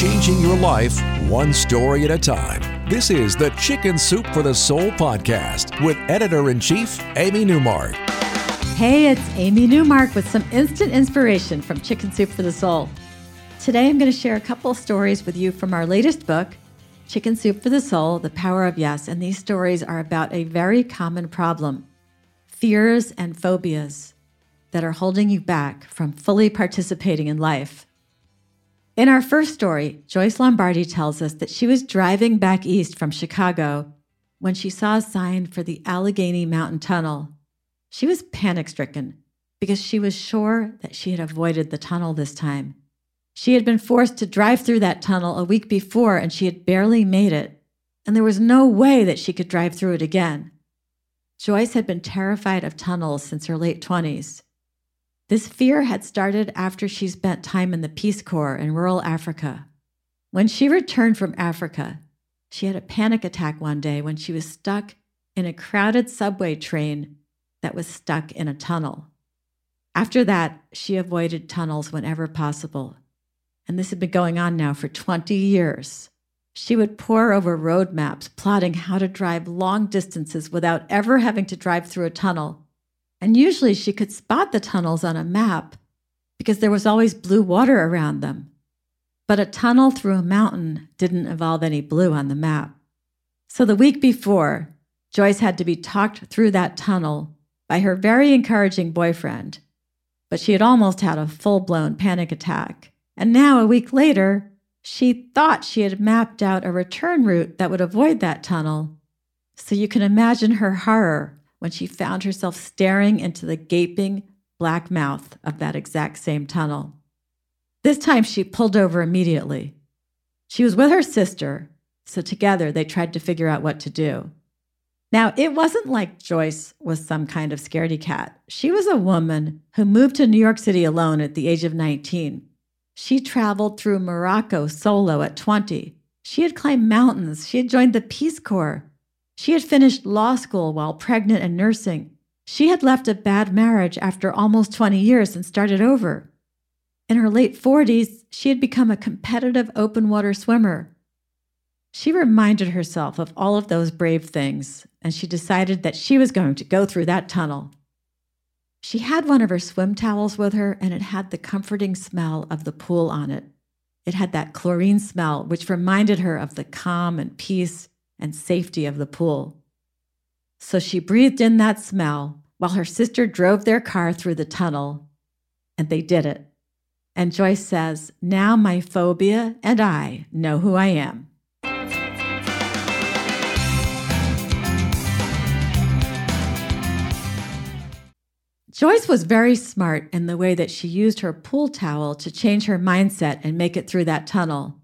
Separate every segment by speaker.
Speaker 1: changing your life one story at a time. This is the Chicken Soup for the Soul podcast with editor in chief, Amy Newmark.
Speaker 2: Hey, it's Amy Newmark with some instant inspiration from Chicken Soup for the Soul. Today I'm going to share a couple of stories with you from our latest book, Chicken Soup for the Soul The Power of Yes. And these stories are about a very common problem fears and phobias that are holding you back from fully participating in life. In our first story, Joyce Lombardi tells us that she was driving back east from Chicago when she saw a sign for the Allegheny Mountain Tunnel. She was panic stricken because she was sure that she had avoided the tunnel this time. She had been forced to drive through that tunnel a week before and she had barely made it, and there was no way that she could drive through it again. Joyce had been terrified of tunnels since her late 20s. This fear had started after she spent time in the Peace Corps in rural Africa. When she returned from Africa, she had a panic attack one day when she was stuck in a crowded subway train that was stuck in a tunnel. After that, she avoided tunnels whenever possible. And this had been going on now for 20 years. She would pore over road maps, plotting how to drive long distances without ever having to drive through a tunnel. And usually she could spot the tunnels on a map because there was always blue water around them. But a tunnel through a mountain didn't involve any blue on the map. So the week before, Joyce had to be talked through that tunnel by her very encouraging boyfriend. But she had almost had a full blown panic attack. And now, a week later, she thought she had mapped out a return route that would avoid that tunnel. So you can imagine her horror when she found herself staring into the gaping black mouth of that exact same tunnel. This time she pulled over immediately. She was with her sister, so together they tried to figure out what to do. Now, it wasn't like Joyce was some kind of scaredy cat. She was a woman who moved to New York City alone at the age of 19. She traveled through Morocco solo at 20. She had climbed mountains. She had joined the Peace Corps. She had finished law school while pregnant and nursing. She had left a bad marriage after almost 20 years and started over. In her late 40s, she had become a competitive open water swimmer. She reminded herself of all of those brave things, and she decided that she was going to go through that tunnel. She had one of her swim towels with her, and it had the comforting smell of the pool on it. It had that chlorine smell, which reminded her of the calm and peace and safety of the pool. So she breathed in that smell while her sister drove their car through the tunnel, and they did it. And Joyce says, Now my phobia and I know who I am. Joyce was very smart in the way that she used her pool towel to change her mindset and make it through that tunnel.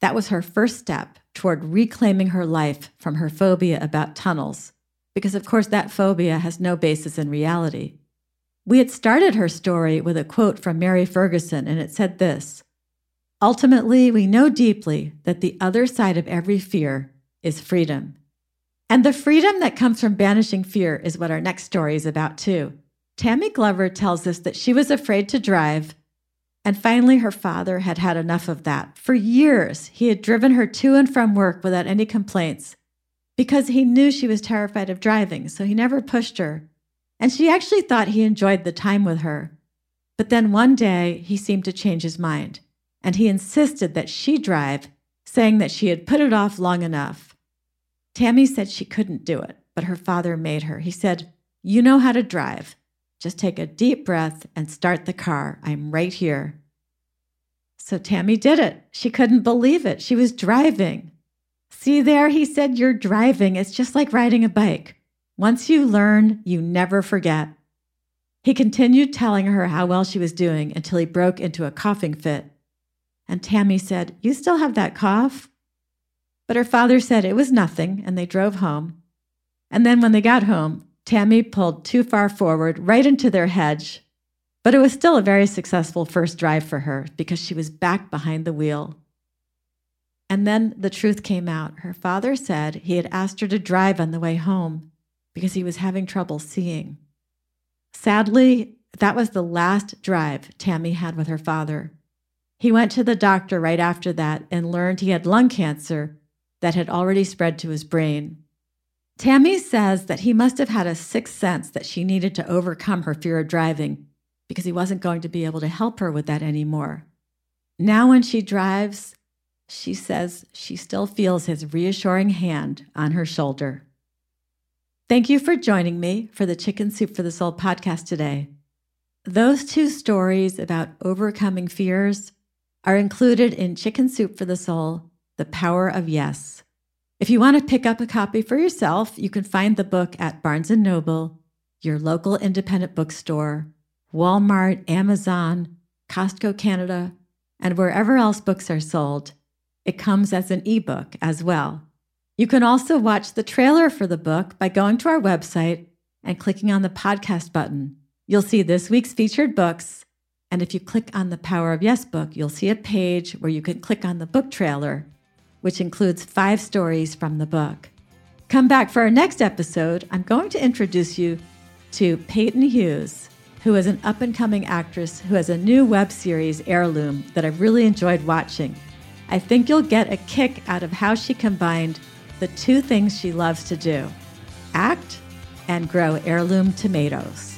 Speaker 2: That was her first step toward reclaiming her life from her phobia about tunnels, because of course that phobia has no basis in reality. We had started her story with a quote from Mary Ferguson, and it said this Ultimately, we know deeply that the other side of every fear is freedom. And the freedom that comes from banishing fear is what our next story is about, too. Tammy Glover tells us that she was afraid to drive, and finally her father had had enough of that. For years, he had driven her to and from work without any complaints because he knew she was terrified of driving, so he never pushed her. And she actually thought he enjoyed the time with her. But then one day, he seemed to change his mind, and he insisted that she drive, saying that she had put it off long enough. Tammy said she couldn't do it, but her father made her. He said, You know how to drive. Just take a deep breath and start the car. I'm right here. So Tammy did it. She couldn't believe it. She was driving. See there, he said, you're driving. It's just like riding a bike. Once you learn, you never forget. He continued telling her how well she was doing until he broke into a coughing fit. And Tammy said, You still have that cough? But her father said it was nothing, and they drove home. And then when they got home, Tammy pulled too far forward, right into their hedge. But it was still a very successful first drive for her because she was back behind the wheel. And then the truth came out. Her father said he had asked her to drive on the way home because he was having trouble seeing. Sadly, that was the last drive Tammy had with her father. He went to the doctor right after that and learned he had lung cancer that had already spread to his brain. Tammy says that he must have had a sixth sense that she needed to overcome her fear of driving because he wasn't going to be able to help her with that anymore. Now, when she drives, she says she still feels his reassuring hand on her shoulder. Thank you for joining me for the Chicken Soup for the Soul podcast today. Those two stories about overcoming fears are included in Chicken Soup for the Soul The Power of Yes. If you want to pick up a copy for yourself, you can find the book at Barnes & Noble, your local independent bookstore, Walmart, Amazon, Costco Canada, and wherever else books are sold. It comes as an ebook as well. You can also watch the trailer for the book by going to our website and clicking on the podcast button. You'll see this week's featured books, and if you click on the Power of Yes book, you'll see a page where you can click on the book trailer, which includes five stories from the book. Come back for our next episode. I'm going to introduce you to Peyton Hughes who is an up and coming actress who has a new web series, Heirloom, that I've really enjoyed watching. I think you'll get a kick out of how she combined the two things she loves to do act and grow heirloom tomatoes.